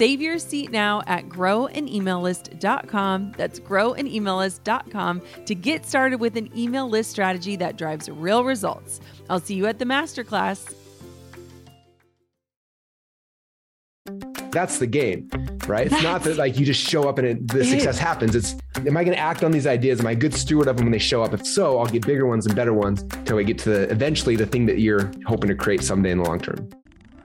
Save your seat now at growanemaillist.com. That's growanemaillist.com to get started with an email list strategy that drives real results. I'll see you at the masterclass. That's the game, right? It's not that like you just show up and it, the success happens. It's am I going to act on these ideas? Am I a good steward of them when they show up? If so, I'll get bigger ones and better ones until we get to the, eventually the thing that you're hoping to create someday in the long term.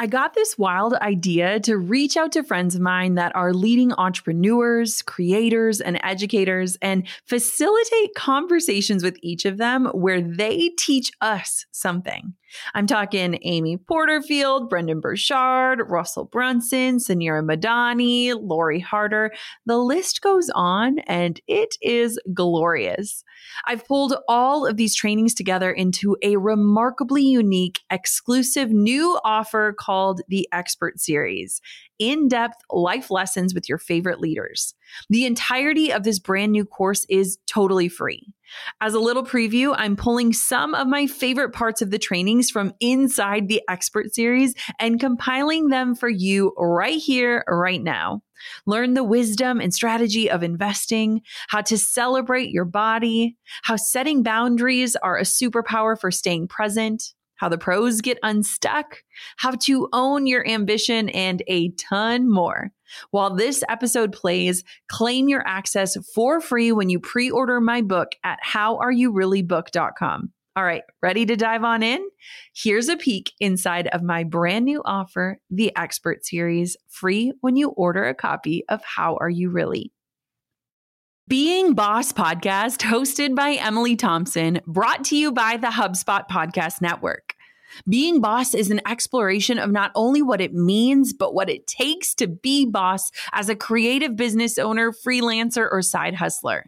I got this wild idea to reach out to friends of mine that are leading entrepreneurs, creators, and educators and facilitate conversations with each of them where they teach us something. I'm talking Amy Porterfield, Brendon Burchard, Russell Brunson, Suneera Madhani, Lori Harder. The list goes on and it is glorious. I've pulled all of these trainings together into a remarkably unique, exclusive new offer called the Expert Series in depth life lessons with your favorite leaders. The entirety of this brand new course is totally free. As a little preview, I'm pulling some of my favorite parts of the trainings from inside the expert series and compiling them for you right here, right now. Learn the wisdom and strategy of investing, how to celebrate your body, how setting boundaries are a superpower for staying present, how the pros get unstuck, how to own your ambition, and a ton more. While this episode plays, claim your access for free when you pre order my book at howareyoureallybook.com. All right, ready to dive on in? Here's a peek inside of my brand new offer, the Expert Series, free when you order a copy of How Are You Really? Being Boss podcast, hosted by Emily Thompson, brought to you by the HubSpot Podcast Network. Being boss is an exploration of not only what it means, but what it takes to be boss as a creative business owner, freelancer, or side hustler.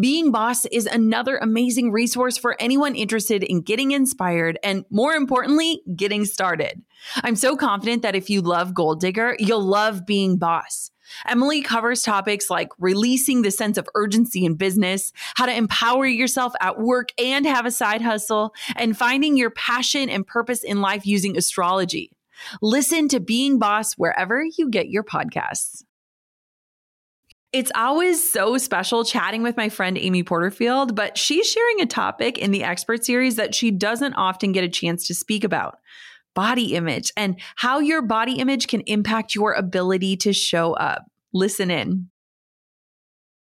Being Boss is another amazing resource for anyone interested in getting inspired and, more importantly, getting started. I'm so confident that if you love Goal Digger, you'll love Being Boss. Emily covers topics like releasing the sense of urgency in business, how to empower yourself at work and have a side hustle, and finding your passion and purpose in life using astrology. Listen to Being Boss wherever you get your podcasts. It's always so special chatting with my friend Amy Porterfield, but she's sharing a topic in the expert series that she doesn't often get a chance to speak about body image and how your body image can impact your ability to show up. Listen in.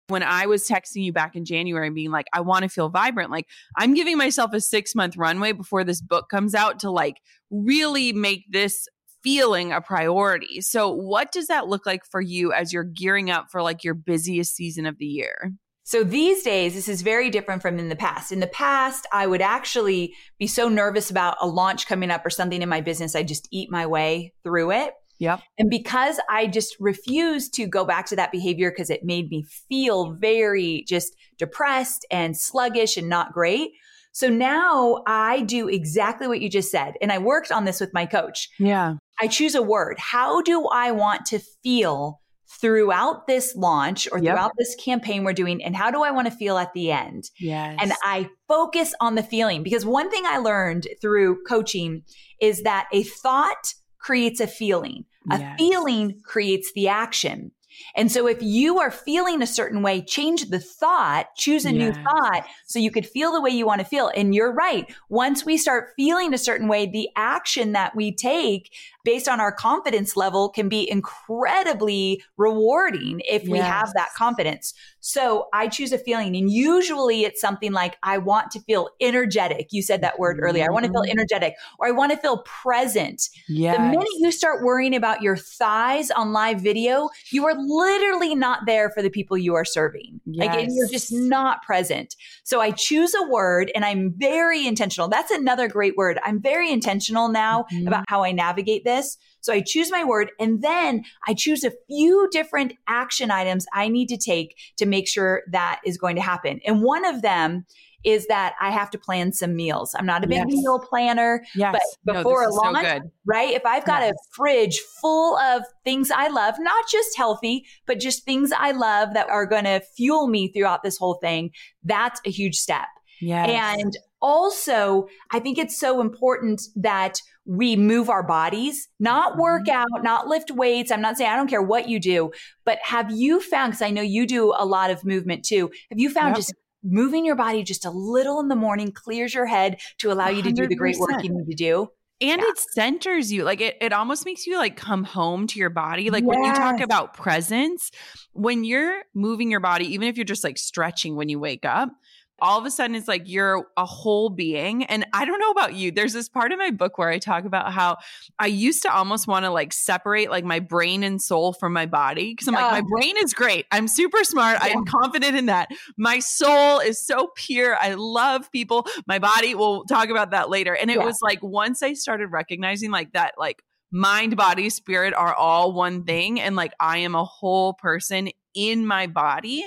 When I was texting you back in January and being like, I want to feel vibrant, like I'm giving myself a six month runway before this book comes out to like really make this feeling a priority. So, what does that look like for you as you're gearing up for like your busiest season of the year? So these days, this is very different from in the past. In the past, I would actually be so nervous about a launch coming up or something in my business, I just eat my way through it. Yep. And because I just refused to go back to that behavior because it made me feel very just depressed and sluggish and not great. So now I do exactly what you just said. And I worked on this with my coach. Yeah. I choose a word. How do I want to feel throughout this launch or Yep. throughout this campaign we're doing? And how do I want to feel at the end? Yes. And I focus on the feeling because one thing I learned through coaching is that a thought creates a feeling. A Yes. feeling creates the action. And so if you are feeling a certain way, change the thought, choose a new thought so you could feel the way you want to feel. And you're right. Once we start feeling a certain way, the action that we take based on our confidence level can be incredibly rewarding if we have that confidence. So I choose a feeling and usually it's something like I want to feel energetic. You said that word earlier. I want to feel Mhm. energetic or I want to feel present. yes. The minute you start worrying about your thighs on live video, you are literally not there for the people you are serving. Like you're just not present. So I choose a word and I'm very intentional. That's another great word. I'm very intentional now Mhm. about how I navigate this. So I choose my word and then I choose a few different action items I need to take to make sure that is going to happen. And one of them is that I have to plan some meals. I'm not a big Yes. meal planner yes. but before this a is so launch, right? If I've got Yes. a fridge full of things I love, not just healthy, but just things I love that are going to fuel me throughout this whole thing, that's a huge step. Yes. And also, I think it's so important that we move our bodies, not Mm-hmm. work out, not lift weights. I'm not saying I don't care what you do, but have you found, because I know you do a lot of movement too, have you found Yep. just moving your body just a little in the morning clears your head to allow you to do the great work you need to do? and Yeah. it centers you like it, it almost makes you like come home to your body like when you talk about presence when you're moving your body even if you're just like stretching when you wake up all of a sudden it's like you're a whole being. And i don't know about you there's this part of my book where i talk about how i used to almost want to like separate like my brain and soul from my body because i'm like my brain is great. I'm super smart. I'm confident in that. My soul is so pure. I love people. My body we'll talk about that later. And it Yeah. was like once i started recognizing like that like mind body spirit are all one thing and like i am a whole person in my body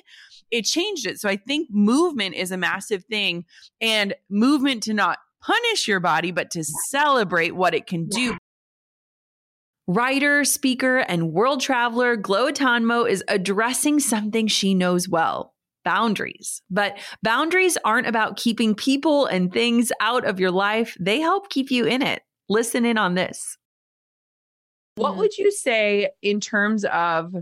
it changed it so i think movement is a massive thing and movement to not punish your body but to celebrate what it can do Writer, speaker, and world traveler Glo Atanmo is addressing something she knows well boundaries. But boundaries aren't about keeping people and things out of your life, they help keep you in it. Listen in on this. What mm. would you say in terms of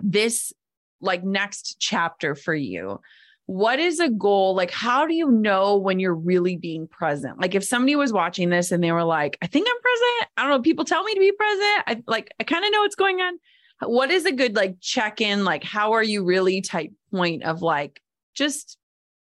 this like next chapter for you? What is a goal? Like, how do you know when you're really being present? Like, if somebody was watching this and they were like, I think I'm present. I don't know. People tell me to be present. I like, I kind of know what's going on. What is a good like check in? Like, how are you really type point of like just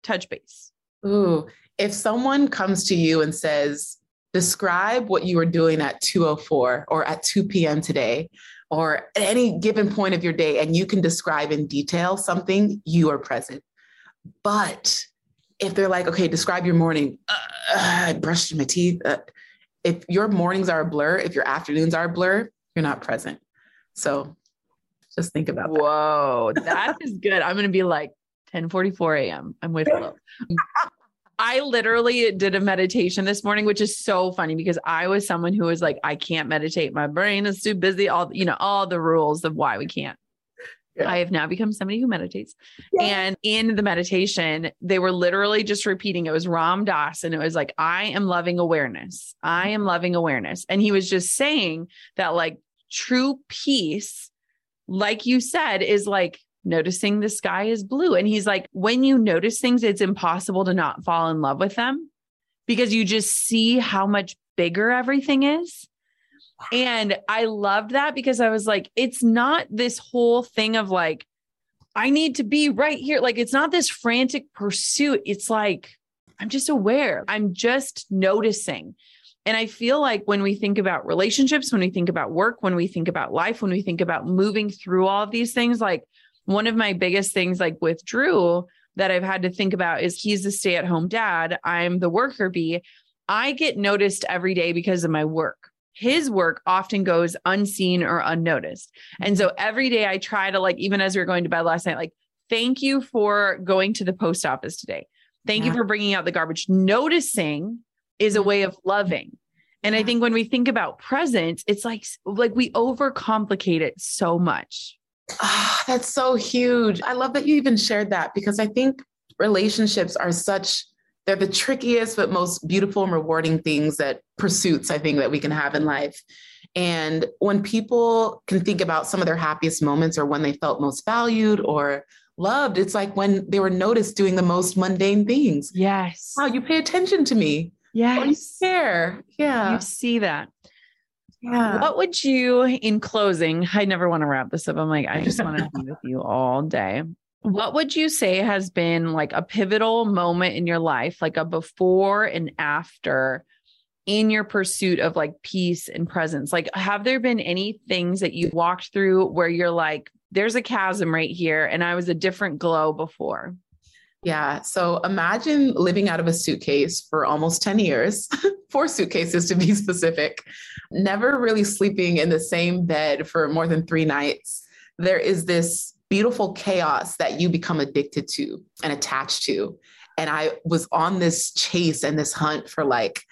touch base? Ooh, if someone comes to you and says, describe what you were doing at 204 or at 2 p.m. today, or at any given point of your day, and you can describe in detail something, you are present. But if they're like, okay, describe your morning, uh, I brushed my teeth. Uh, if your mornings are a blur, if your afternoons are a blur, you're not present. So just think about that. Whoa, that is good. I'm gonna be like 10:44 a.m. I'm with. I literally did a meditation this morning, which is so funny because I was someone who was like, I can't meditate. My brain is too busy. All you know, all the rules of why we can't. Yeah. I have now become somebody who meditates. And in the meditation, they were literally just repeating it was Ram Dass, and it was like, I am loving awareness. I am loving awareness. And he was just saying that, like, true peace, like you said, is like noticing the sky is blue. And he's like, when you notice things, it's impossible to not fall in love with them because you just see how much bigger everything is. And I loved that because I was like, it's not this whole thing of like, I need to be right here. Like, it's not this frantic pursuit. It's like, I'm just aware, I'm just noticing. And I feel like when we think about relationships, when we think about work, when we think about life, when we think about moving through all of these things, like one of my biggest things, like with Drew, that I've had to think about is he's the stay at home dad. I'm the worker bee. I get noticed every day because of my work. his work often goes unseen or unnoticed. And so every day I try to like, even as we were going to bed last night, like, thank you for going to the post office today. Thank yeah. you for bringing out the garbage. Noticing is a mm-hmm. way of loving. And I think when we think about presence, it's like like we overcomplicate it so much. Oh, that's so huge. I love that you even shared that because I think relationships are such they're the trickiest but most beautiful and rewarding things that pursuits I think that we can have in life. And when people can think about some of their happiest moments or when they felt most valued or loved, it's like when they were noticed doing the most mundane things. Yes. Wow, you pay attention to me. Yes. You care. Yeah. You see that. Yeah. What would you, in closing, I never want to wrap this up. I'm like, I just want to be with you all day. What would you say has been like a pivotal moment in your life, like a before and after in your pursuit of like peace and presence? Like, have there been any things that you walked through where you're like, there's a chasm right here, and I was a different Glo before? Yeah. So imagine living out of a suitcase for almost 10 years, four suitcases to be specific, never really sleeping in the same bed for more than three nights. There is this beautiful chaos that you become addicted to and attached to. And I was on this chase and this hunt for like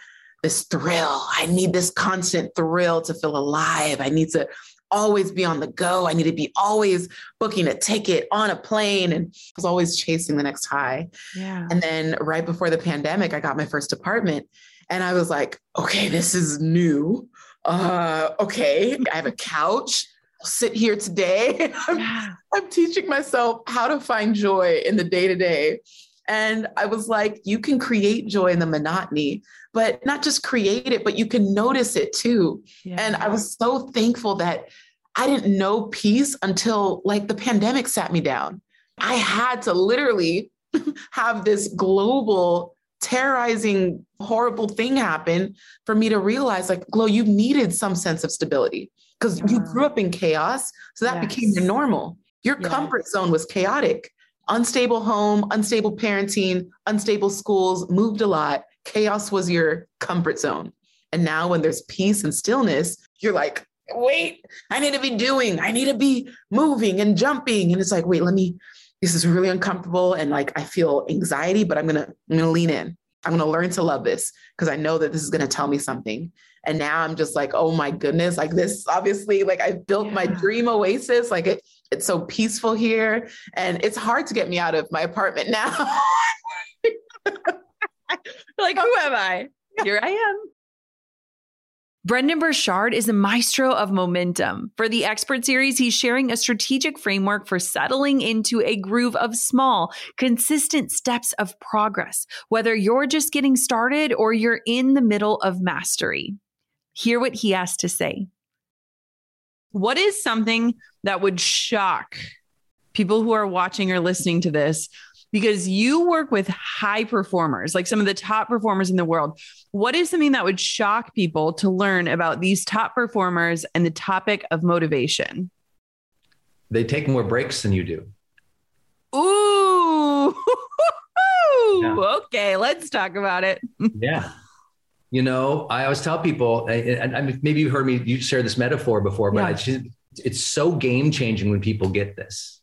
this thrill. I need this constant thrill to feel alive. I need to always be on the go. I need to be always booking a ticket on a plane and I was always chasing the next high. Yeah. And then right before the pandemic, I got my first apartment and I was like, okay, this is new. Uh, okay, I have a couch I'll sit here today. I'm, yeah. I'm teaching myself how to find joy in the day to day. And I was like, you can create joy in the monotony, but not just create it, but you can notice it too. Yeah. And I was so thankful that I didn't know peace until like the pandemic sat me down. I had to literally have this global terrorizing horrible thing happen for me to realize like Glo you needed some sense of stability because you uh-huh. grew up in chaos. So that yes. became your normal. Your yes. comfort zone was chaotic. Unstable home, unstable parenting, unstable schools, moved a lot. Chaos was your comfort zone. And now when there's peace and stillness, you're like, wait, I need to be doing, I need to be moving and jumping. And it's like, wait, let me, this is really uncomfortable. And like, I feel anxiety, but I'm going to, I'm going to lean in. I'm going to learn to love this because I know that this is going to tell me something. And now I'm just like, oh my goodness, like this obviously, like I built yeah. my dream oasis. Like it, it's so peaceful here. And it's hard to get me out of my apartment now. like, who am I? Here I am. Brendon Burchard is a maestro of momentum. For the expert series, he's sharing a strategic framework for settling into a groove of small, consistent steps of progress, whether you're just getting started or you're in the middle of mastery. Hear what he has to say. What is something that would shock people who are watching or listening to this? Because you work with high performers, like some of the top performers in the world. What is something that would shock people to learn about these top performers and the topic of motivation? They take more breaks than you do. Ooh. yeah. Okay, let's talk about it. yeah. You know, I always tell people, and, and maybe you heard me, you shared this metaphor before, but yeah. it's, it's so game changing when people get this.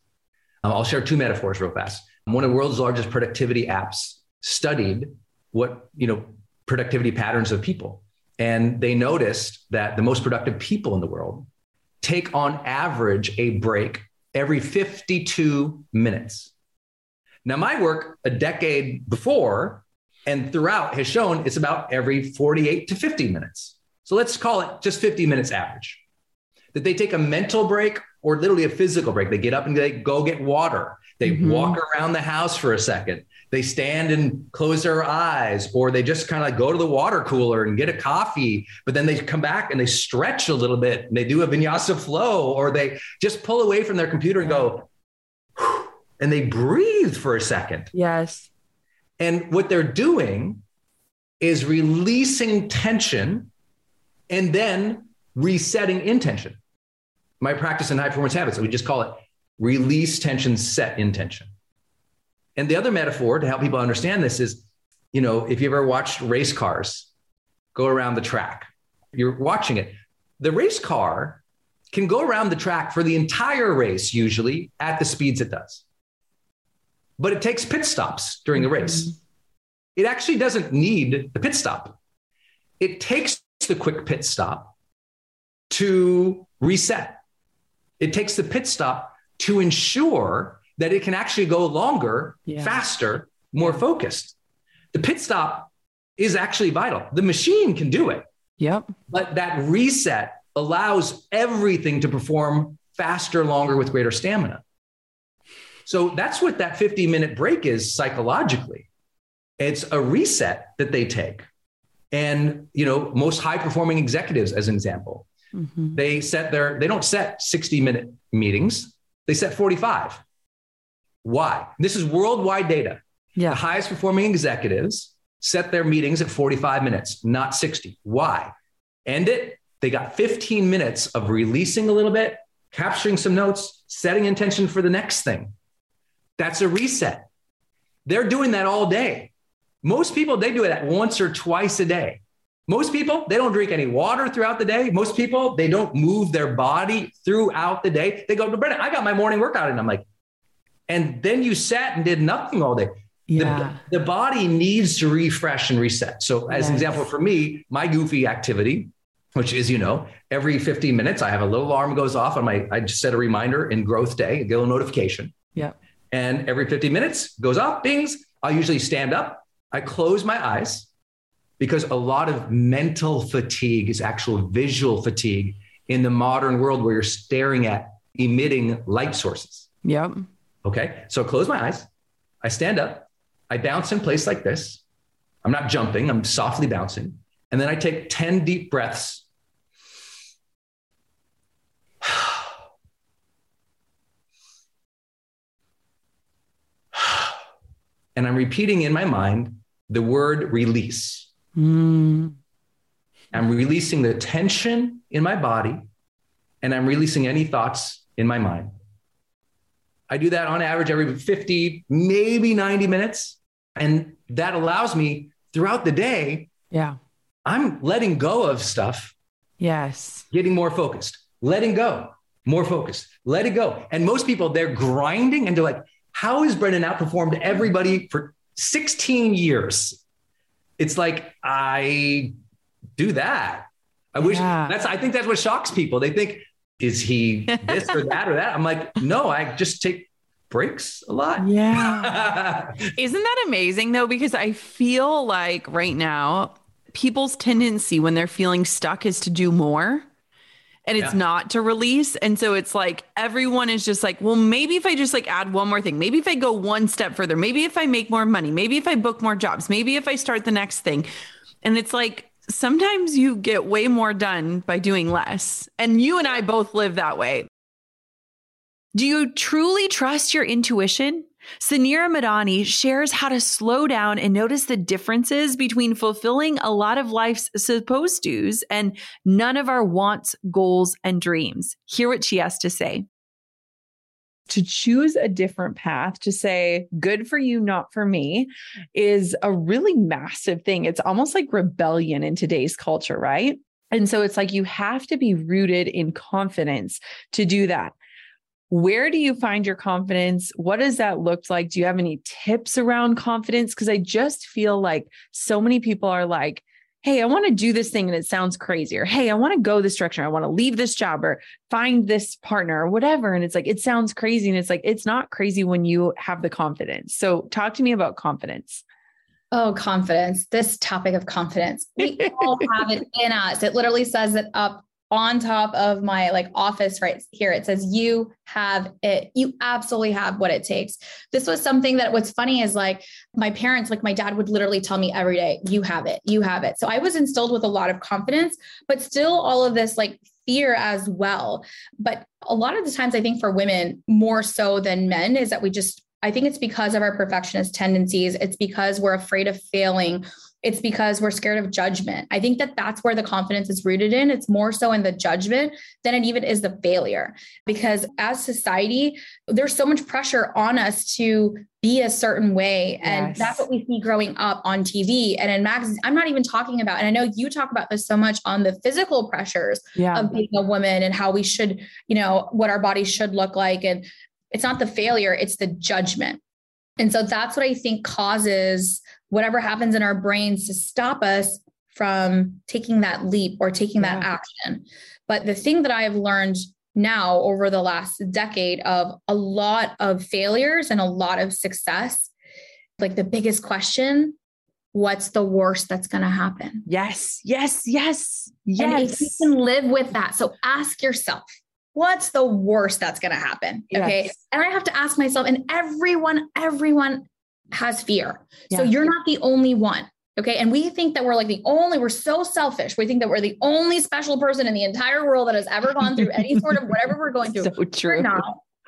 Um, I'll share two metaphors real fast. One of the world's largest productivity apps studied what, you know, productivity patterns of people. And they noticed that the most productive people in the world take on average a break every 52 minutes. Now, my work a decade before and throughout has shown it's about every 48 to 50 minutes. So let's call it just 50 minutes average. That they take a mental break or literally a physical break. They get up and they go get water. They mm-hmm. walk around the house for a second. They stand and close their eyes, or they just kind of like go to the water cooler and get a coffee. But then they come back and they stretch a little bit and they do a vinyasa flow, or they just pull away from their computer and go, and they breathe for a second. Yes. And what they're doing is releasing tension and then resetting intention. My practice in high performance habits, we just call it release tension, set intention. And the other metaphor to help people understand this is, you know, if you ever watched race cars go around the track, you're watching it. The race car can go around the track for the entire race, usually at the speeds it does. But it takes pit stops during the race. Mm-hmm. It actually doesn't need the pit stop. It takes the quick pit stop to reset. It takes the pit stop to ensure that it can actually go longer, yeah. faster, more yeah. focused. The pit stop is actually vital. The machine can do it. Yep. But that reset allows everything to perform faster, longer with greater stamina. So that's what that 50 minute break is psychologically. It's a reset that they take. And, you know, most high performing executives, as an example, mm-hmm. they set their, they don't set 60 minute meetings, they set 45. Why? This is worldwide data. Yeah. The highest performing executives set their meetings at 45 minutes, not 60. Why? End it. They got 15 minutes of releasing a little bit, capturing some notes, setting intention for the next thing. That's a reset. They're doing that all day. Most people, they do it at once or twice a day. Most people, they don't drink any water throughout the day. Most people, they don't move their body throughout the day. They go to Brendon, I got my morning workout. And I'm like, and then you sat and did nothing all day. Yeah. The, the body needs to refresh and reset. So, as yes. an example, for me, my goofy activity, which is, you know, every 15 minutes, I have a little alarm goes off on my, I just set a reminder in GrowthDay, get a little notification. Yeah. And every 50 minutes goes off, bings. I'll usually stand up. I close my eyes because a lot of mental fatigue is actual visual fatigue in the modern world where you're staring at emitting light sources. Yep. Okay. So I close my eyes. I stand up. I bounce in place like this. I'm not jumping, I'm softly bouncing. And then I take 10 deep breaths. and I'm repeating in my mind the word release. Mm. I'm releasing the tension in my body and I'm releasing any thoughts in my mind. I do that on average every 50, maybe 90 minutes. And that allows me throughout the day. Yeah. I'm letting go of stuff. Yes. Getting more focused, letting go, more focused, let it go. And most people, they're grinding and they're like, how has Brendon outperformed everybody for 16 years? It's like, I do that. I wish yeah. that's, I think that's what shocks people. They think, is he this or that or that? I'm like, no, I just take breaks a lot. Yeah. Isn't that amazing though? Because I feel like right now, people's tendency when they're feeling stuck is to do more and it's yeah. not to release. And so it's like everyone is just like, well, maybe if I just like add one more thing, maybe if I go one step further, maybe if I make more money, maybe if I book more jobs, maybe if I start the next thing. And it's like sometimes you get way more done by doing less. And you and I both live that way. Do you truly trust your intuition? Suneera Madhani shares how to slow down and notice the differences between fulfilling a lot of life's supposed to's and none of our wants, goals, and dreams. Hear what she has to say. To choose a different path, to say, good for you, not for me, is a really massive thing. It's almost like rebellion in today's culture, right? And so it's like you have to be rooted in confidence to do that. Where do you find your confidence? What does that look like? Do you have any tips around confidence? Because I just feel like so many people are like, hey, I want to do this thing and it sounds crazy, or hey, I want to go this direction, I want to leave this job or find this partner or whatever. And it's like, it sounds crazy. And it's like, it's not crazy when you have the confidence. So, talk to me about confidence. Oh, confidence. This topic of confidence. We all have it in us. It literally says it up on top of my like office right here it says you have it you absolutely have what it takes. This was something that what's funny is like my parents like my dad would literally tell me every day you have it you have it. So i was instilled with a lot of confidence but still all of this like fear as well. But a lot of the times i think for women more so than men is that we just I think it's because of our perfectionist tendencies. It's because we're afraid of failing it's because we're scared of judgment. I think that that's where the confidence is rooted in. It's more so in the judgment than it even is the failure. Because as society, there's so much pressure on us to be a certain way. And yes. that's what we see growing up on TV and in magazines. I'm not even talking about, and I know you talk about this so much on the physical pressures yeah. of being a woman and how we should, you know, what our bodies should look like. And it's not the failure, it's the judgment. And so that's what I think causes whatever happens in our brains to stop us from taking that leap or taking that action. But the thing that I have learned now over the last decade of a lot of failures and a lot of success, like the biggest question what's the worst that's going to happen? Yes, yes, yes, yes. And you can live with that. So ask yourself, what's the worst that's going to happen? Okay. Yes. And I have to ask myself, and everyone, everyone has fear. Yeah. So you're not the only one. Okay. And we think that we're like the only, we're so selfish. We think that we're the only special person in the entire world that has ever gone through any sort of whatever we're going through. So true.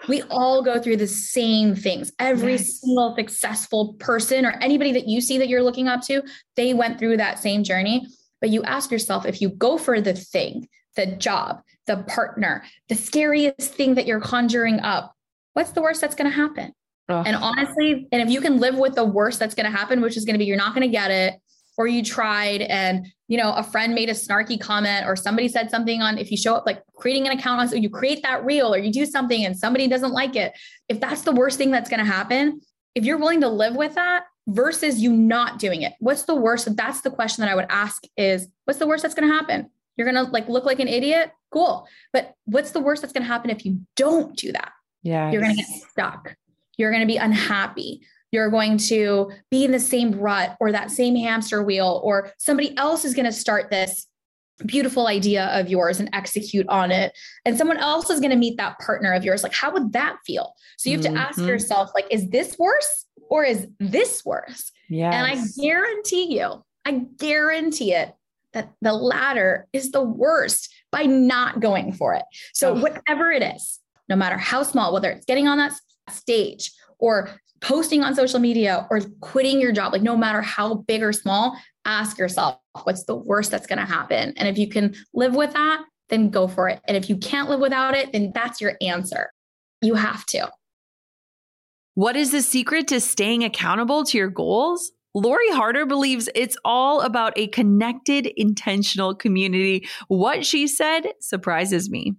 We all go through the same things. Every yes. single successful person or anybody that you see that you're looking up to, they went through that same journey. But you ask yourself if you go for the thing, the job, the partner, the scariest thing that you're conjuring up, what's the worst that's going to happen? Ugh. And honestly, and if you can live with the worst that's going to happen, which is going to be you're not going to get it, or you tried and you know a friend made a snarky comment or somebody said something on if you show up like creating an account on so you create that reel or you do something and somebody doesn't like it if that's the worst thing that's going to happen if you're willing to live with that versus you not doing it what's the worst? That's the question that i would ask is what's the worst that's going to happen? You're going to like look like an idiot? Cool. But what's the worst that's going to happen if you don't do that? Yeah you're going to get stuck you're going to be unhappy. You're going to be in the same rut or that same hamster wheel, or somebody else is going to start this beautiful idea of yours and execute on it. And someone else is going to meet that partner of yours. Like, how would that feel? So you have mm-hmm. to ask mm-hmm. yourself, like, is this worse or is this worse? Yeah. And I guarantee you, I guarantee it that the latter is the worst by not going for it. So, oh. whatever it is, no matter how small, whether it's getting on that stage or posting on social media or quitting your job, like no matter how big or small, ask yourself, what's the worst that's going to happen? And if you can live with that, then go for it. And if you can't live without it, then that's your answer. You have to. What is the secret to staying accountable to your goals? Lori Harder believes it's all about a connected, intentional community. What she said surprises me.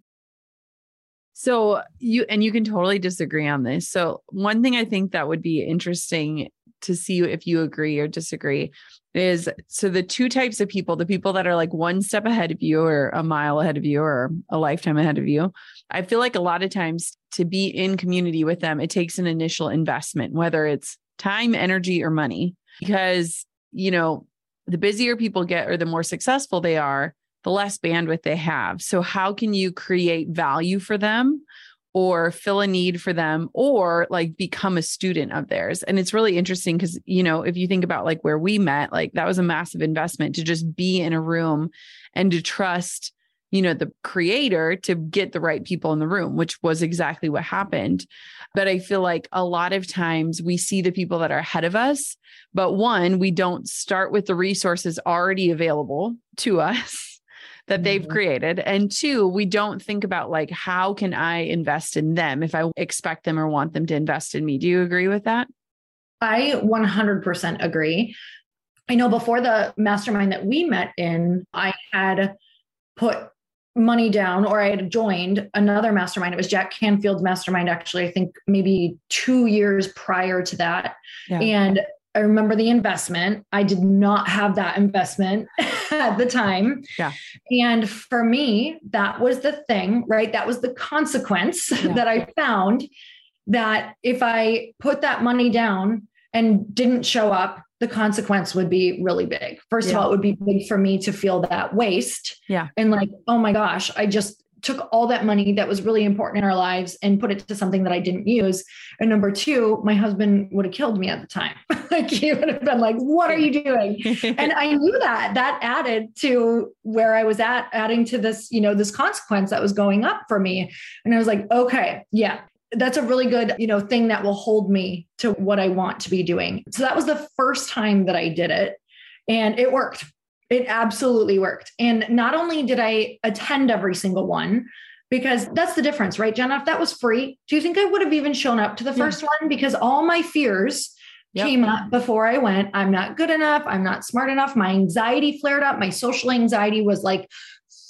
So you and you can totally disagree on this. So one thing I think that would be interesting to see if you agree or disagree is so the two types of people, the people that are like one step ahead of you or a mile ahead of you or a lifetime ahead of you. I feel like a lot of times to be in community with them, it takes an initial investment, whether it's time, energy, or money, because, you know, the busier people get or the more successful they are, the less bandwidth they have. So, how can you create value for them or fill a need for them or like become a student of theirs? And it's really interesting because, you know, if you think about like where we met, like that was a massive investment to just be in a room and to trust you know the creator to get the right people in the room which was exactly what happened but i feel like a lot of times we see the people that are ahead of us but one we don't start with the resources already available to us that they've mm-hmm. created. And two, we don't think about like, how can I invest in them if I expect them or want them to invest in me? Do you agree with that? I 100% agree. I know before the mastermind that we met in, I had put money down or I had joined another mastermind. It was Jack Canfield's mastermind, actually, I think maybe two years prior to that. Yeah. And I remember the investment. I did not have that investment at the time. Yeah. And for me, that was the thing, right? That was the consequence yeah. that I found that if I put that money down and didn't show up, the consequence would be really big. First yeah. of all, it would be big for me to feel that waste. Yeah. And like, oh my gosh, I just took all that money that was really important in our lives and put it to something that I didn't use. And number two, my husband would have killed me at the time. like he would have been like, what are you doing? and I knew that that added to where I was at, adding to this, you know, this consequence that was going up for me. And I was like, okay, yeah, that's a really good, you know, thing that will hold me to what I want to be doing. So that was the first time that I did it. And it worked. It absolutely worked. And not only did I attend every single one, because that's the difference, right, Jenna? If that was free, do you think I would have even shown up to the first yeah. one? Because all my fears yep. came up before I went. I'm not good enough. I'm not smart enough. My anxiety flared up. My social anxiety was like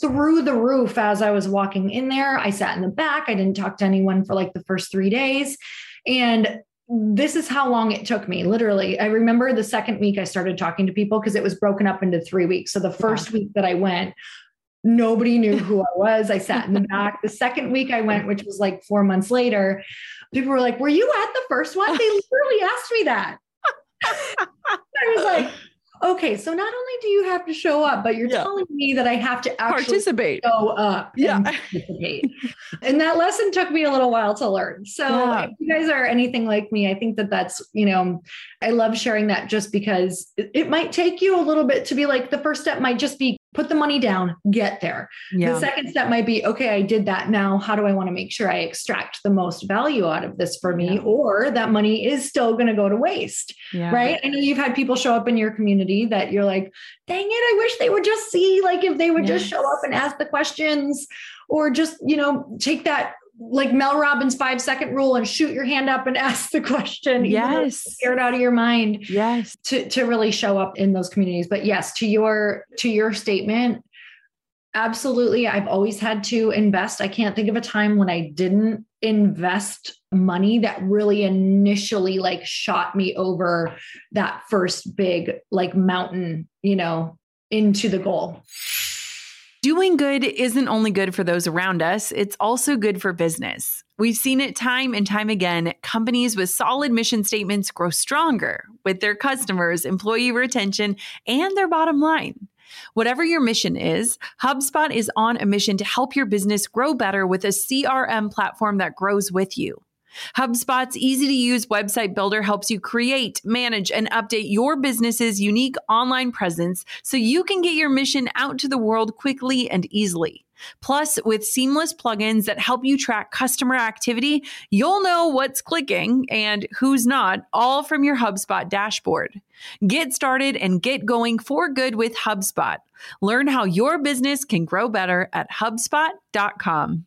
through the roof as I was walking in there. I sat in the back. I didn't talk to anyone for like the first three days. And this is how long it took me literally. I remember the second week i started talking to people because it was broken up into three weeks. So the first yeah. week that i went nobody knew who i was. I sat in the back. The second week i went which was like four months later people were like were you at the first one? They literally asked me that. I was like okay, so not only do you have to show up, but you're yeah. telling me that I have to actually participate, show up, yeah, and participate. and that lesson took me a little while to learn. So yeah. if you guys are anything like me, I think that that's you know, I love sharing that just because it, it might take you a little bit to be like the first step might just be put the money down, get there. Yeah. The second step might be, okay, I did that. Now, how do I want to make sure I extract the most value out of this for me? Yeah. Or that money is still going to go to waste. Yeah. Right. I know you've had people show up in your community that you're like, dang it, I wish they would just see, like, if they would yes. just show up and ask the questions or just, you know, take that like Mel Robbins five second rule and shoot your hand up and ask the question. Yes. It out of your mind. Yes. To, to really show up in those communities. But yes, to your, to your statement, absolutely. I've always had to invest. I can't think of a time when I didn't invest money that really initially like shot me over that first big like mountain, you know, into the goal. Doing good isn't only good for those around us, it's also good for business. We've seen it time and time again. Companies with solid mission statements grow stronger with their customers, employee retention, and their bottom line. Whatever your mission is, HubSpot is on a mission to help your business grow better with a CRM platform that grows with you. HubSpot's easy to use website builder helps you create, manage, and update your business's unique online presence so you can get your mission out to the world quickly and easily. Plus, with seamless plugins that help you track customer activity, you'll know what's clicking and who's not, all from your HubSpot dashboard. Get started and get going for good with HubSpot. Learn how your business can grow better at HubSpot.com.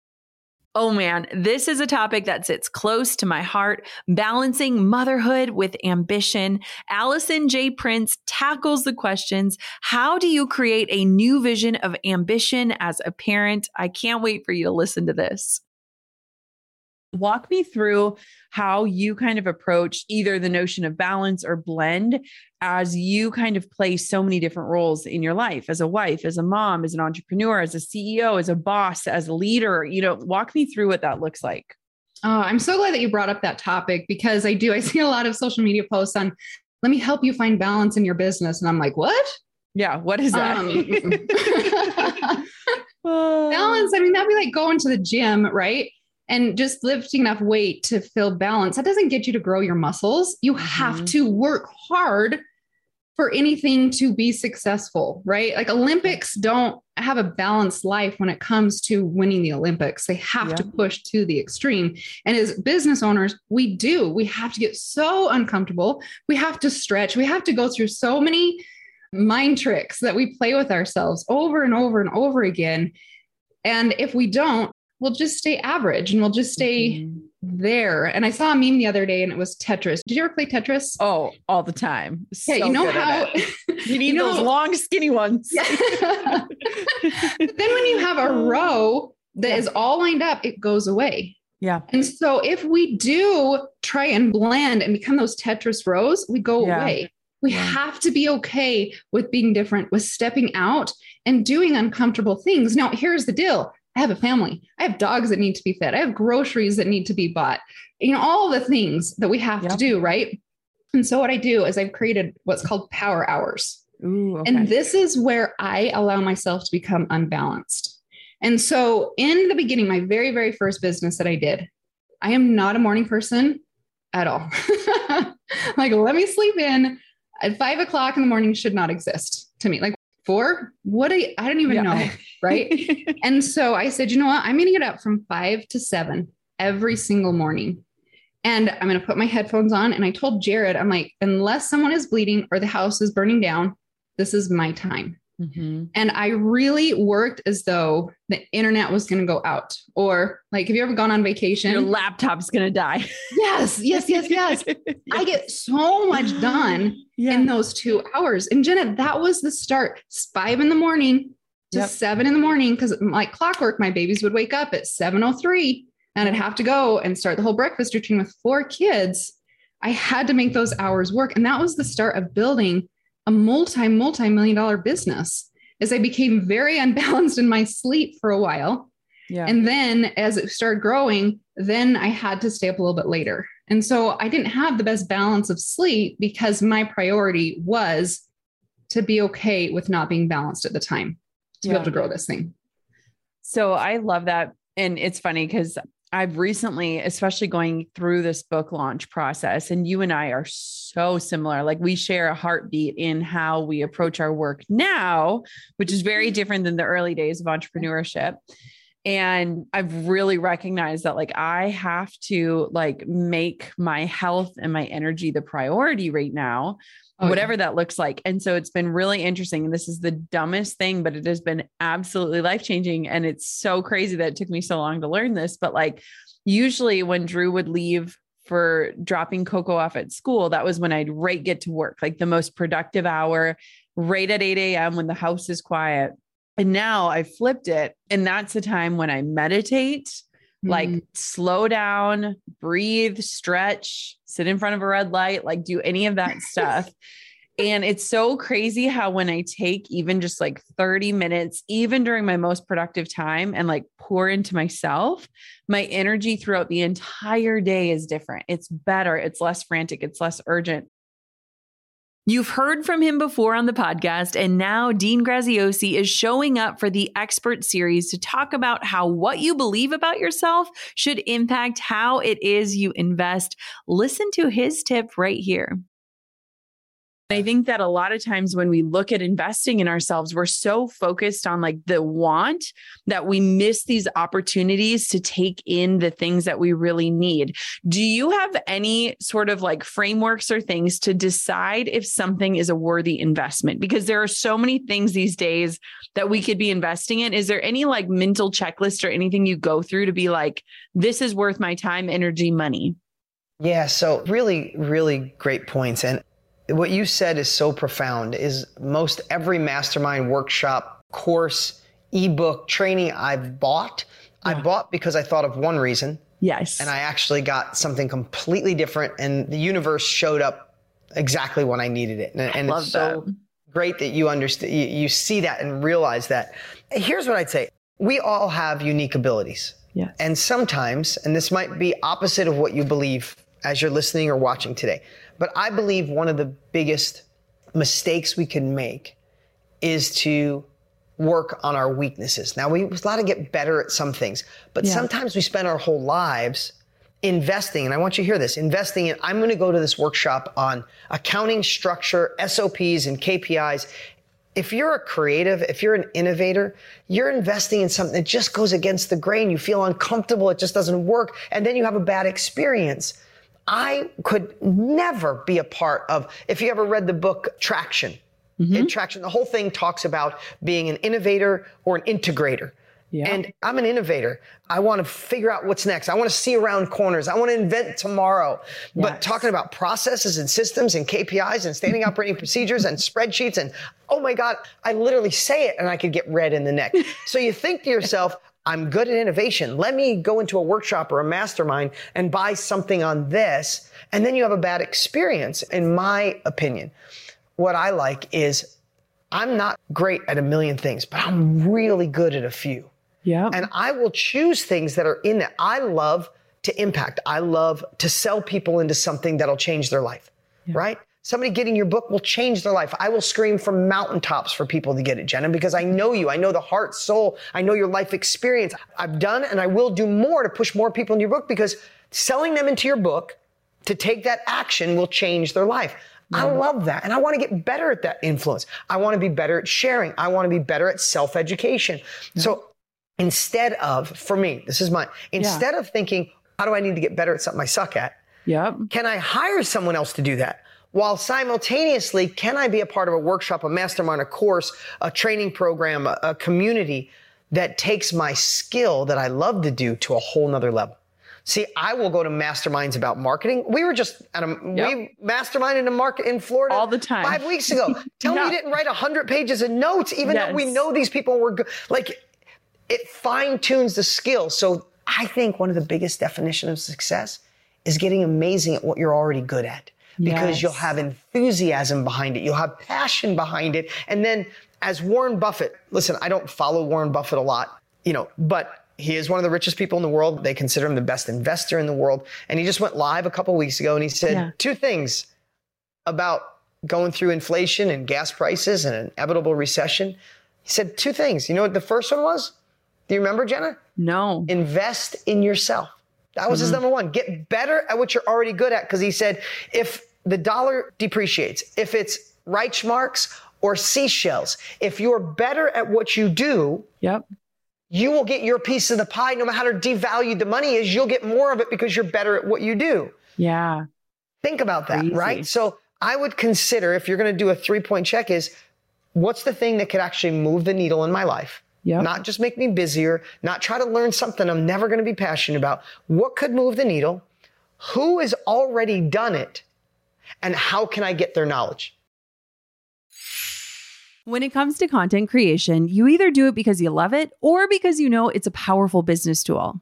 Oh man, this is a topic that sits close to my heart. Balancing motherhood with ambition. Allison J. Prince tackles the questions How do you create a new vision of ambition as a parent? I can't wait for you to listen to this walk me through how you kind of approach either the notion of balance or blend as you kind of play so many different roles in your life as a wife, as a mom, as an entrepreneur, as a CEO, as a boss, as a leader. You know, walk me through what that looks like. Oh, I'm so glad that you brought up that topic because I do. I see a lot of social media posts on, let me help you find balance in your business. And I'm like, what? Yeah, what is that? Um, balance. I mean, that'd be like going to the gym, right? And just lifting enough weight to feel balance that doesn't get you to grow your muscles you have mm-hmm. to work hard for anything to be successful, right? Like Olympics don't have a balanced life when it comes to winning the Olympics. They have yeah. to push to the extreme. And as business owners, we do. We have to get so uncomfortable. We have to stretch. We have to go through so many mind tricks that we play with ourselves over and over and over again. And if we don't, we'll just stay average and we'll just stay mm-hmm. there. And I saw a meme the other day and it was Tetris. Did you ever play Tetris? Oh, all the time. Yeah, so you know how you need you know, those long, skinny ones. Yeah. but then when you have a row that yeah. is all lined up, it goes away. Yeah. And so if we do try and blend and become those Tetris rows, we go yeah. away. We yeah. have to be okay with being different, with stepping out and doing uncomfortable things. Now, here's the deal I have a family. I have dogs that need to be fed. I have groceries that need to be bought. You know, all the things that we have yep. to do, right? And so what I do is I've created what's called power hours. Ooh, okay. And this is where I allow myself to become unbalanced. And so in the beginning, my very, very first business that I did, I am not a morning person at all. like, let me sleep in at five o'clock in the morning should not exist to me. Like four, what do I don't even yeah. know. Right. and so I said, you know what? I'm going to get up from five to seven every single morning. And I'm going to put my headphones on. And I told Jared, I'm like, unless someone is bleeding or the house is burning down, this is my time. Mm-hmm. And I really worked as though the internet was going to go out. Or like, have you ever gone on vacation? Your laptop's going to die. yes, yes, yes, yes. yes. I get so much done yeah. in those two hours. And Jenna, that was the start. It's five in the morning to yep. seven in the morning because like clockwork, my babies would wake up at 7.03 and I'd have to go and start the whole breakfast routine with four kids. I had to make those hours work. And that was the start of building a multi, multi million dollar business as I became very unbalanced in my sleep for a while. Yeah. And then as it started growing, then I had to stay up a little bit later. And so I didn't have the best balance of sleep because my priority was to be okay with not being balanced at the time to yeah. be able to grow this thing. So I love that. And it's funny because I've recently, especially going through this book launch process, and you and I are so similar. Like we share a heartbeat in how we approach our work now, which is very mm-hmm. different than the early days of entrepreneurship. And I've really recognized that like I have to like make my health and my energy the priority right now oh, whatever yeah. that looks like. And so it's been really interesting. And this is the dumbest thing, but it has been absolutely life changing. And it's so crazy that it took me so long to learn this. But like, usually when Drew would leave for dropping Coco off at school, that was when I'd right get to work, like the most productive hour, right at 8 a.m. when the house is quiet. And now I flipped it. And that's the time when I meditate like mm. slow down, breathe, stretch, sit in front of a red light, like do any of that stuff. and it's so crazy how when I take even just like 30 minutes, even during my most productive time, and like pour into myself, my energy throughout the entire day is different. It's better, it's less frantic, it's less urgent. You've heard from him before on the podcast, and now Dean Graziosi is showing up for the expert series to talk about how what you believe about yourself should impact how it is you invest. Listen to his tip right here. I think that a lot of times when we look at investing in ourselves, we're so focused on like the want that we miss these opportunities to take in the things that we really need. Do you have any sort of like frameworks or things to decide if something is a worthy investment? Because there are so many things these days that we could be investing in. Is there any like mental checklist or anything you go through to be like, this is worth my time, energy, money? Yeah, so really, really great points. And what you said is so profound is most every mastermind workshop course ebook training i've bought yeah. i bought because i thought of one reason yes and i actually got something completely different and the universe showed up exactly when i needed it and, and it's so that. great that you understand you, you see that and realize that here's what i'd say we all have unique abilities yes. and sometimes and this might be opposite of what you believe as you're listening or watching today but I believe one of the biggest mistakes we can make is to work on our weaknesses. Now we a lot to get better at some things, but yeah. sometimes we spend our whole lives investing, and I want you to hear this investing in, I'm going to go to this workshop on accounting structure, SOPs, and KPIs. If you're a creative, if you're an innovator, you're investing in something that just goes against the grain. You feel uncomfortable. It just doesn't work. And then you have a bad experience. I could never be a part of, if you ever read the book Traction, mm-hmm. Traction, the whole thing talks about being an innovator or an integrator. Yeah. And I'm an innovator. I want to figure out what's next. I want to see around corners. I want to invent tomorrow. Yes. But talking about processes and systems and KPIs and standing operating procedures and spreadsheets and oh my God, I literally say it and I could get red in the neck. so you think to yourself, I'm good at innovation. Let me go into a workshop or a mastermind and buy something on this. And then you have a bad experience, in my opinion. What I like is I'm not great at a million things, but I'm really good at a few. Yeah. And I will choose things that are in that. I love to impact. I love to sell people into something that'll change their life, yeah. right? Somebody getting your book will change their life. I will scream from mountaintops for people to get it, Jenna, because I know you. I know the heart, soul. I know your life experience. I've done and I will do more to push more people in your book because selling them into your book to take that action will change their life. I mm-hmm. love that. And I want to get better at that influence. I want to be better at sharing. I want to be better at self education. So instead of, for me, this is my, instead yeah. of thinking, how do I need to get better at something I suck at? Yep. Can I hire someone else to do that? While simultaneously, can I be a part of a workshop, a mastermind, a course, a training program, a, a community that takes my skill that I love to do to a whole nother level? See, I will go to masterminds about marketing. We were just at a yep. we masterminded a market in Florida all the time five weeks ago. Tell me you didn't write hundred pages of notes, even yes. though we know these people were good. Like it fine tunes the skill. So I think one of the biggest definition of success is getting amazing at what you're already good at because yes. you'll have enthusiasm behind it. You'll have passion behind it. And then as Warren Buffett, listen, I don't follow Warren Buffett a lot, you know, but he is one of the richest people in the world. They consider him the best investor in the world. And he just went live a couple weeks ago and he said yeah. two things about going through inflation and gas prices and an inevitable recession. He said two things. You know what the first one was? Do you remember, Jenna? No. Invest in yourself. That was mm-hmm. his number one. Get better at what you're already good at. Because he said, if the dollar depreciates, if it's Reichmarks or seashells, if you're better at what you do, yep. you will get your piece of the pie. No matter how devalued the money is, you'll get more of it because you're better at what you do. Yeah. Think about that, Crazy. right? So I would consider if you're going to do a three point check is what's the thing that could actually move the needle in my life? Yep. Not just make me busier, not try to learn something I'm never going to be passionate about. What could move the needle? Who has already done it? And how can I get their knowledge? When it comes to content creation, you either do it because you love it or because you know it's a powerful business tool.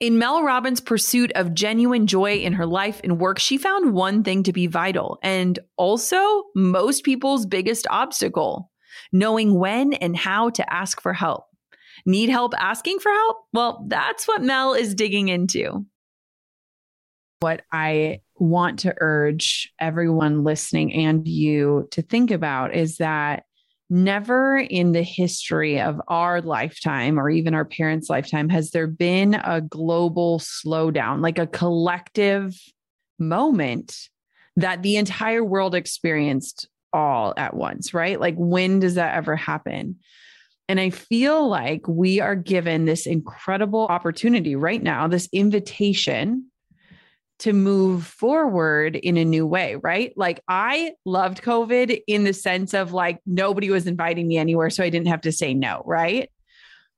In Mel Robbins' pursuit of genuine joy in her life and work, she found one thing to be vital and also most people's biggest obstacle knowing when and how to ask for help. Need help asking for help? Well, that's what Mel is digging into. What I want to urge everyone listening and you to think about is that never in the history of our lifetime or even our parents' lifetime has there been a global slowdown, like a collective moment that the entire world experienced all at once, right? Like, when does that ever happen? And I feel like we are given this incredible opportunity right now, this invitation to move forward in a new way, right? Like I loved COVID in the sense of like nobody was inviting me anywhere, so I didn't have to say no, right?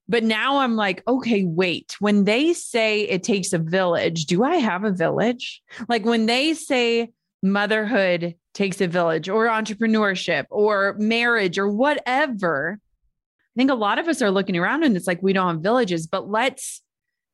But now I'm like, okay, wait. When they say it takes a village, do I have a village? Like when they say motherhood takes a village or entrepreneurship or marriage or whatever, I think a lot of us are looking around and it's like we don't have villages, but let's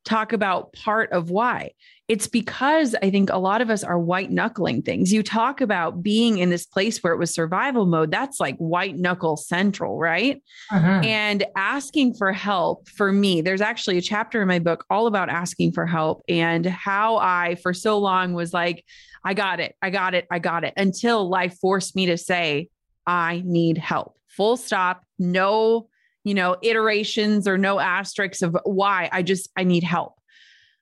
talk about part of why. It's because I think a lot of us are white knuckling things. You talk about being in this place where it was survival mode. That's like white knuckle central, right? Uh-huh. And asking for help for me, there's actually a chapter in my book all about asking for help and how I, for so long, was like, I got it, I got it, I got it, until life forced me to say, I need help. Full stop. No you know, iterations or no asterisks of why. I just, I need help.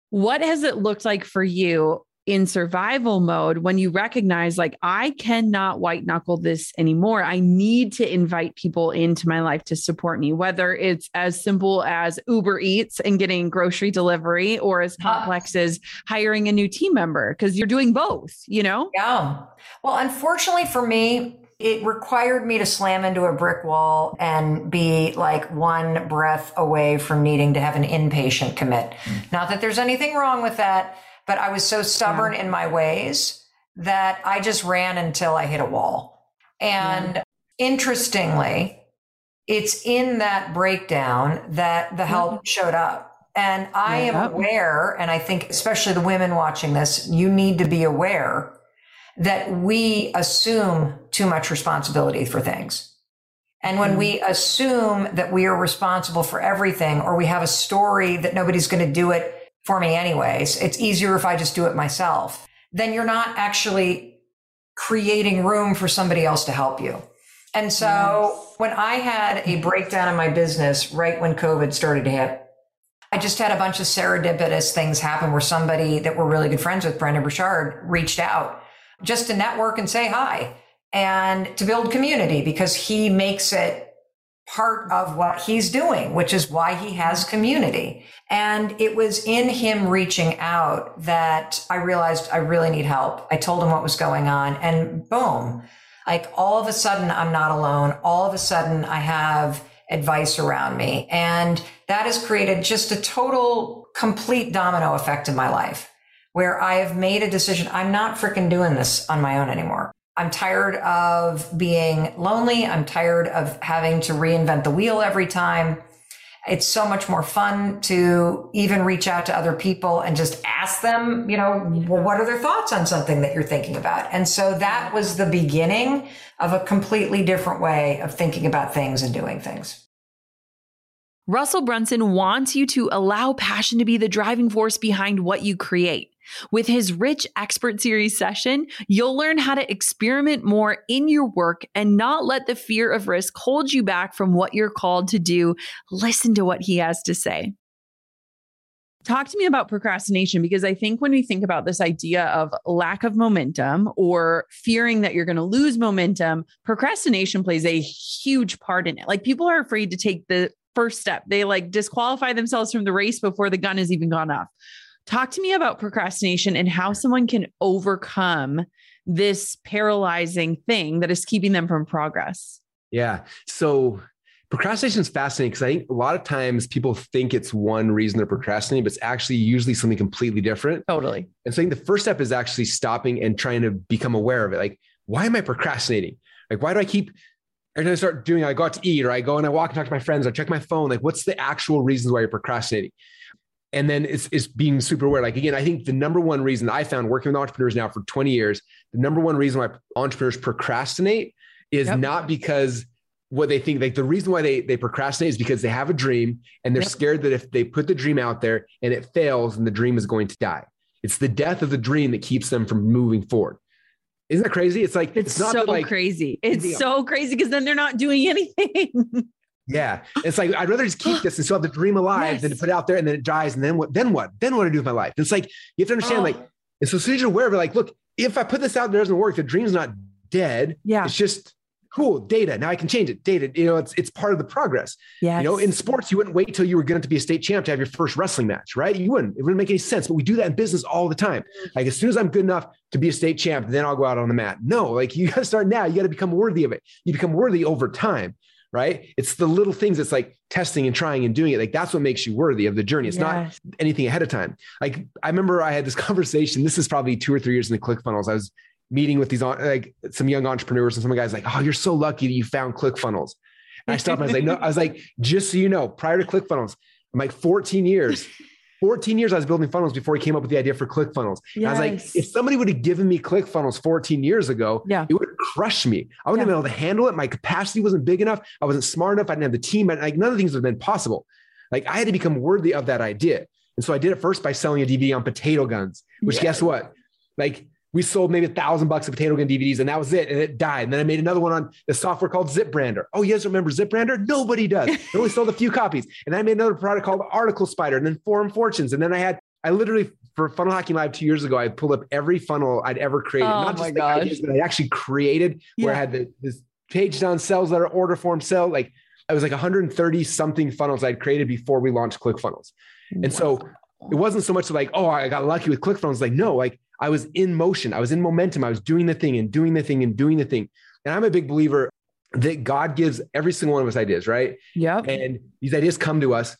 What has it looked like for you in survival mode when you recognize, like, I cannot white knuckle this anymore? I need to invite people into my life to support me, whether it's as simple as Uber Eats and getting grocery delivery or as ah. complex as hiring a new team member, because you're doing both, you know? Yeah. Well, unfortunately for me, it required me to slam into a brick wall and be like one breath away from needing to have an inpatient commit. Mm. Not that there's anything wrong with that, but I was so stubborn yeah. in my ways that I just ran until I hit a wall. And yeah. interestingly, it's in that breakdown that the help mm-hmm. showed up. And I yeah. am aware, and I think especially the women watching this, you need to be aware that we assume too much responsibility for things. And when we mm. assume that we are responsible for everything, or we have a story that nobody's going to do it for me anyways, it's easier if I just do it myself, then you're not actually creating room for somebody else to help you. And so yes. when I had a breakdown in my business right when COVID started to hit, I just had a bunch of serendipitous things happen where somebody that we're really good friends with, Brendon Burchard, reached out just to network and say hi and to build community because he makes it part of what he's doing, which is why he has community. And it was in him reaching out that I realized I really need help. I told him what was going on and boom, like all of a sudden I'm not alone. All of a sudden I have advice around me. And that has created just a total complete domino effect in my life where I have made a decision. I'm not freaking doing this on my own anymore. I'm tired of being lonely. I'm tired of having to reinvent the wheel every time. It's so much more fun to even reach out to other people and just ask them, you know, well, what are their thoughts on something that you're thinking about? And so that was the beginning of a completely different way of thinking about things and doing things. Russell Brunson wants you to allow passion to be the driving force behind what you create. With his rich expert series session, you'll learn how to experiment more in your work and not let the fear of risk hold you back from what you're called to do. Listen to what he has to say. Talk to me about procrastination because I think when we think about this idea of lack of momentum or fearing that you're going to lose momentum, procrastination plays a huge part in it. Like people are afraid to take the first step. They like disqualify themselves from the race before the gun has even gone off. Talk to me about procrastination and how someone can overcome this paralyzing thing that is keeping them from progress. Yeah. So procrastination is fascinating because I think a lot of times people think it's one reason they're procrastinating, but it's actually usually something completely different. Totally. And so I think the first step is actually stopping and trying to become aware of it. Like, why am I procrastinating? Like, why do I keep and I start doing, I go out to eat or I go and I walk and talk to my friends, I check my phone. Like, what's the actual reasons why you're procrastinating? And then it's, it's being super aware. Like again, I think the number one reason I found working with entrepreneurs now for 20 years, the number one reason why entrepreneurs procrastinate is yep. not because what they think like the reason why they they procrastinate is because they have a dream and they're yep. scared that if they put the dream out there and it fails and the dream is going to die. It's the death of the dream that keeps them from moving forward. Isn't that crazy? It's like it's, it's not so like, crazy. It's so crazy because then they're not doing anything. Yeah. It's like I'd rather just keep this and still have the dream alive yes. than to put it out there and then it dies. And then what? Then what? Then what do I do with my life? It's like you have to understand, oh. like, and so as soon as you're aware of it, like, look, if I put this out and it doesn't work, the dream's not dead. Yeah. It's just cool data. Now I can change it. Data, you know, it's it's part of the progress. Yeah. You know, in sports, you wouldn't wait till you were going to be a state champ to have your first wrestling match, right? You wouldn't. It wouldn't make any sense. But we do that in business all the time. Mm-hmm. Like as soon as I'm good enough to be a state champ, then I'll go out on the mat. No, like you got to start now. You got to become worthy of it. You become worthy over time right? It's the little things. It's like testing and trying and doing it. Like that's what makes you worthy of the journey. It's yes. not anything ahead of time. Like I remember I had this conversation. This is probably two or three years in the ClickFunnels. I was meeting with these like some young entrepreneurs and some guys like, oh, you're so lucky that you found ClickFunnels. And I stopped. And I was like, no. I was like, just so you know, prior to ClickFunnels, I'm like 14 years. 14 years I was building funnels before he came up with the idea for ClickFunnels. Yes. I was like, if somebody would have given me ClickFunnels 14 years ago, yeah. it would have crushed me. I wouldn't yeah. have been able to handle it. My capacity wasn't big enough. I wasn't smart enough. I didn't have the team. Like none of the things would have been possible. Like I had to become worthy of that idea. And so I did it first by selling a DVD on potato guns, which guess what? Like we sold maybe a thousand bucks of potato gun DVDs and that was it. And it died. And then I made another one on the software called ZipBrander. Oh, you guys remember ZipBrander? Nobody does. It only sold a few copies. And I made another product called Article Spider and then Forum Fortunes. And then I had, I literally, for Funnel Hacking Live two years ago, I pulled up every funnel I'd ever created. Oh Not just the ideas, but I actually created yeah. where I had the, this page down sales letter, order form, sell. Like I was like 130 something funnels I'd created before we launched ClickFunnels. And so it wasn't so much like, oh, I got lucky with ClickFunnels. Like, no, like I was in motion. I was in momentum. I was doing the thing and doing the thing and doing the thing. And I'm a big believer that God gives every single one of us ideas, right? Yeah. And these ideas come to us.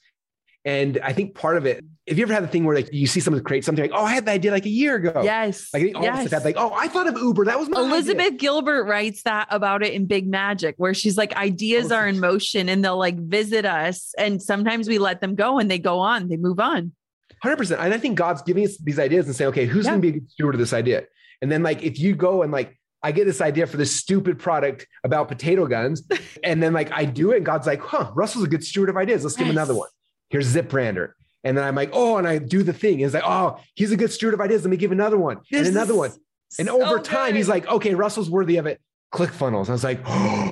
And I think part of it, if you ever had the thing where like you see someone create something like, oh, I had the idea like a year ago. Yes. Like all yes. us like, oh, I thought of Uber. That was my Elizabeth idea. Gilbert writes that about it in Big Magic, where she's like, ideas oh, are in motion and they'll like visit us. And sometimes we let them go and they go on, they move on. 100%. And I think God's giving us these ideas and saying, okay, who's yeah. going to be a good steward of this idea? And then, like, if you go and like, I get this idea for this stupid product about potato guns, and then like I do it, and God's like, huh, Russell's a good steward of ideas. Let's give him another one. Here's ZipBrander. And then I'm like, oh, and I do the thing. It's like, oh, he's a good steward of ideas. Let me give another one this and another one. And So over time, good. he's like, okay, Russell's worthy of it. ClickFunnels. I was like,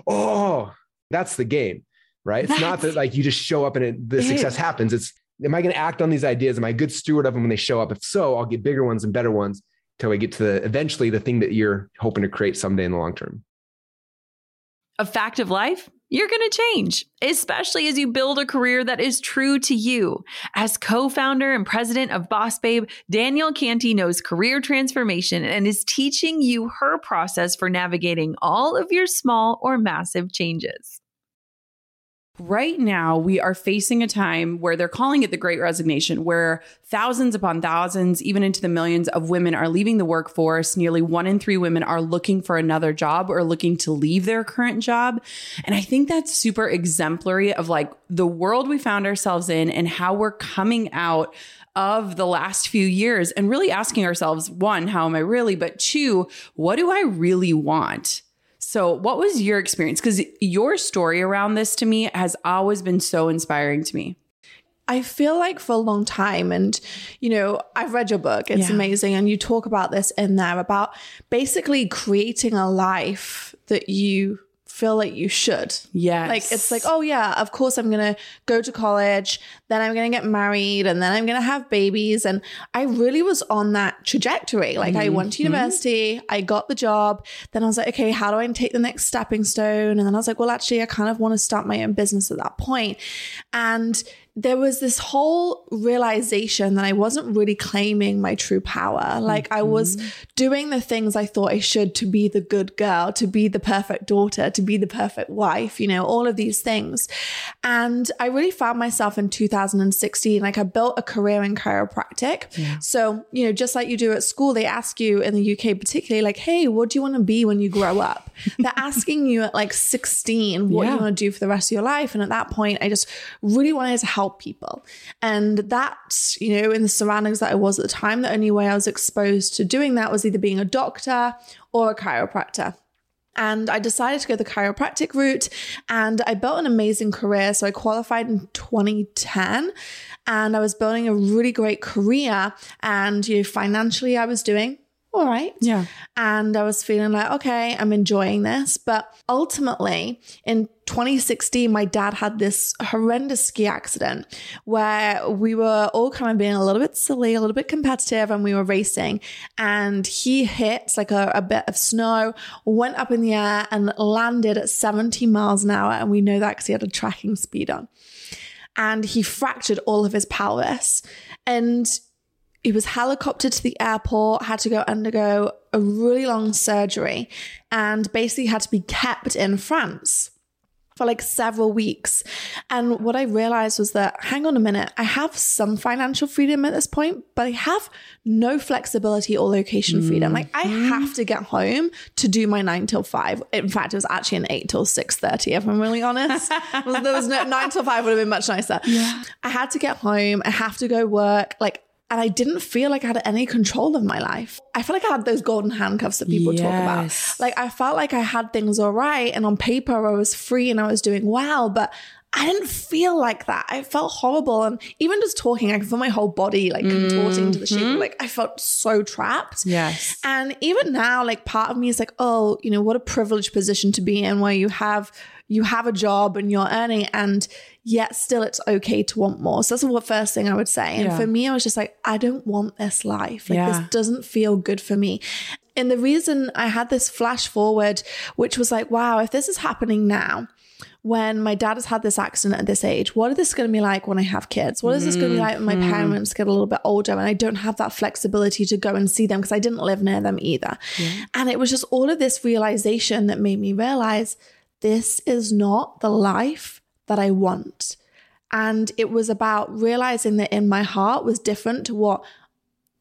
oh, that's the game, right? It's not that like you just show up and it, the success happens. It's, am I going to act on these ideas? Am I a good steward of them when they show up? If so, I'll get bigger ones and better ones till I get to the, eventually the thing that you're hoping to create someday in the long term. A fact of life, you're going to change, especially as you build a career that is true to you. As co founder and president of Boss Babe, Danielle Canty knows career transformation and is teaching you her process for navigating all of your small or massive changes. Right now, we are facing a time where they're calling it the great resignation, where thousands upon thousands, even into the millions of women are leaving the workforce. Nearly one in three women are looking for another job or looking to leave their current job. And I think that's super exemplary of like the world we found ourselves in and how we're coming out of the last few years and really asking ourselves one, how am I really? But two, what do I really want? So, what was your experience? Because your story around this to me has always been so inspiring to me. I feel like for a long time, and you know, I've read your book, it's Yeah. amazing. And you talk about this in there about basically creating a life that you feel like you should. Yes. Like it's like, oh yeah, of course I'm gonna go to college, then I'm gonna get married, and then I'm gonna have babies. And I really was on that trajectory. Like I went to mm-hmm. university, I got the job, then I was like, okay, how do I take the next stepping stone? And then I was like, well, actually, I kind of want to start my own business at that point. And there was this whole realization that I wasn't really claiming my true power. Like I was mm-hmm. doing the things I thought I should to be the good girl, to be the perfect daughter, to be the perfect wife, you know, all of these things. And I really found myself in 2016, like I built a career in chiropractic. So, you know, just like you do at school, they ask you in the UK, particularly, like, hey, what do you want to be when you grow up? They're asking you at like 16 what Yeah. you want to do for the rest of your life. And at that point, I just really wanted to help people. And that, you know, in the surroundings that I was at the time, the only way I was exposed to doing that was either being a doctor or a chiropractor. And I decided to go the chiropractic route and I built an amazing career. So I qualified in 2010 and I was building a really great career. And, you know, financially, I was doing all right. Yeah. And I was feeling like, okay, I'm enjoying this. But ultimately, in 2016, my dad had this horrendous ski accident where we were all kind of being a little bit silly, a little bit competitive, and we were racing. And he hit like a, a bit of snow, went up in the air, and landed at 70 miles an hour. And we know that because he had a tracking speed on. And he fractured all of his pelvis. And he was helicoptered to the airport, had to go undergo a really long surgery, and basically had to be kept in France for like several weeks. And what I realized was that, hang on a minute, I have some financial freedom at this point, but I have no flexibility or location freedom. Like I mm-hmm. have to get home to do my nine till five. In fact, it was actually an eight till six thirty, if I'm really honest. there was no nine till five would have been much nicer. Yeah. I had to get home. I have to go work. Like and I didn't feel like I had any control of my life. I felt like I had those golden handcuffs that people talk about. Like I felt like I had things all right and on paper I was free and I was doing well, but I didn't feel like that. I felt horrible. And even just talking, I could feel my whole body like contorting to the shape. Mm-hmm. Like I felt so trapped. Yes. And even now, like part of me is like, oh, you know, what a privileged position to be in where you have you have a job and you're earning and yet still it's okay to want more. So that's the first thing I would say. And Yeah. for me, I was just like, I don't want this life. Like Yeah. this doesn't feel good for me. And the reason I had this flash forward, which was like, wow, if this is happening now, when my dad has had this accident at this age, what is this going to be like when I have kids? What is this going to be like when my mm-hmm. parents get a little bit older and I don't have that flexibility to go and see them because I didn't live near them either? And it was just all of this realization that made me realize this is not the life that I want. And it was about realizing that in my heart was different to what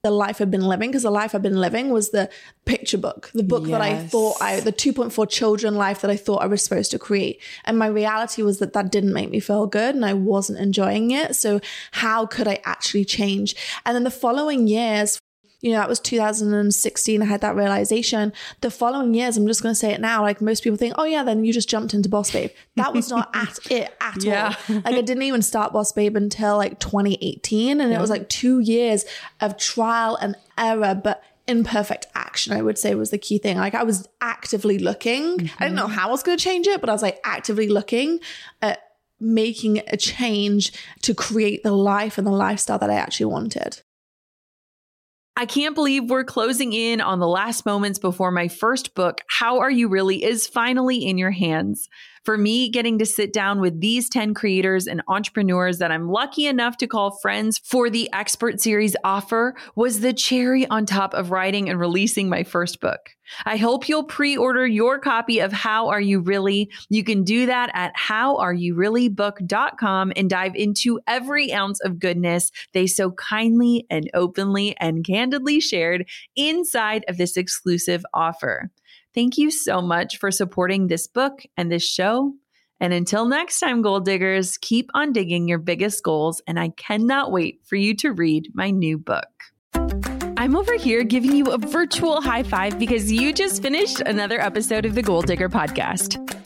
the life I've been living, because the life I've been living was the picture book, the book that I thought I, the 2.4 children life that I thought I was supposed to create. And my reality was that that didn't make me feel good and I wasn't enjoying it. So how could I actually change? And then the following years, you know, that was 2016. I had that realization. The following years, I'm just going to say it now. Like most people think, oh yeah, then you just jumped into Boss Babe. That was not at it at Yeah. all. Like I didn't even start Boss Babe until like 2018, and it was like two years of trial and error. But imperfect action, I would say was the key thing. Like I was actively looking. Mm-hmm. I didn't know how I was going to change it, but I was like actively looking at making a change to create the life and the lifestyle that I actually wanted. I can't believe we're closing in on the last moments before my first book, How Are You Really, is finally in your hands. For me, getting to sit down with these 10 creators and entrepreneurs that I'm lucky enough to call friends for the Expert Series offer was the cherry on top of writing and releasing my first book. I hope you'll pre order your copy of How Are You Really? You can do that at howareyoureallybook.com and dive into every ounce of goodness they so kindly and openly and candidly shared inside of this exclusive offer. Thank you so much for supporting this book and this show. And until next time, goal diggers, keep on digging your biggest goals. And I cannot wait for you to read my new book. I'm over here giving you a virtual high five because you just finished another episode of the Goal Digger podcast.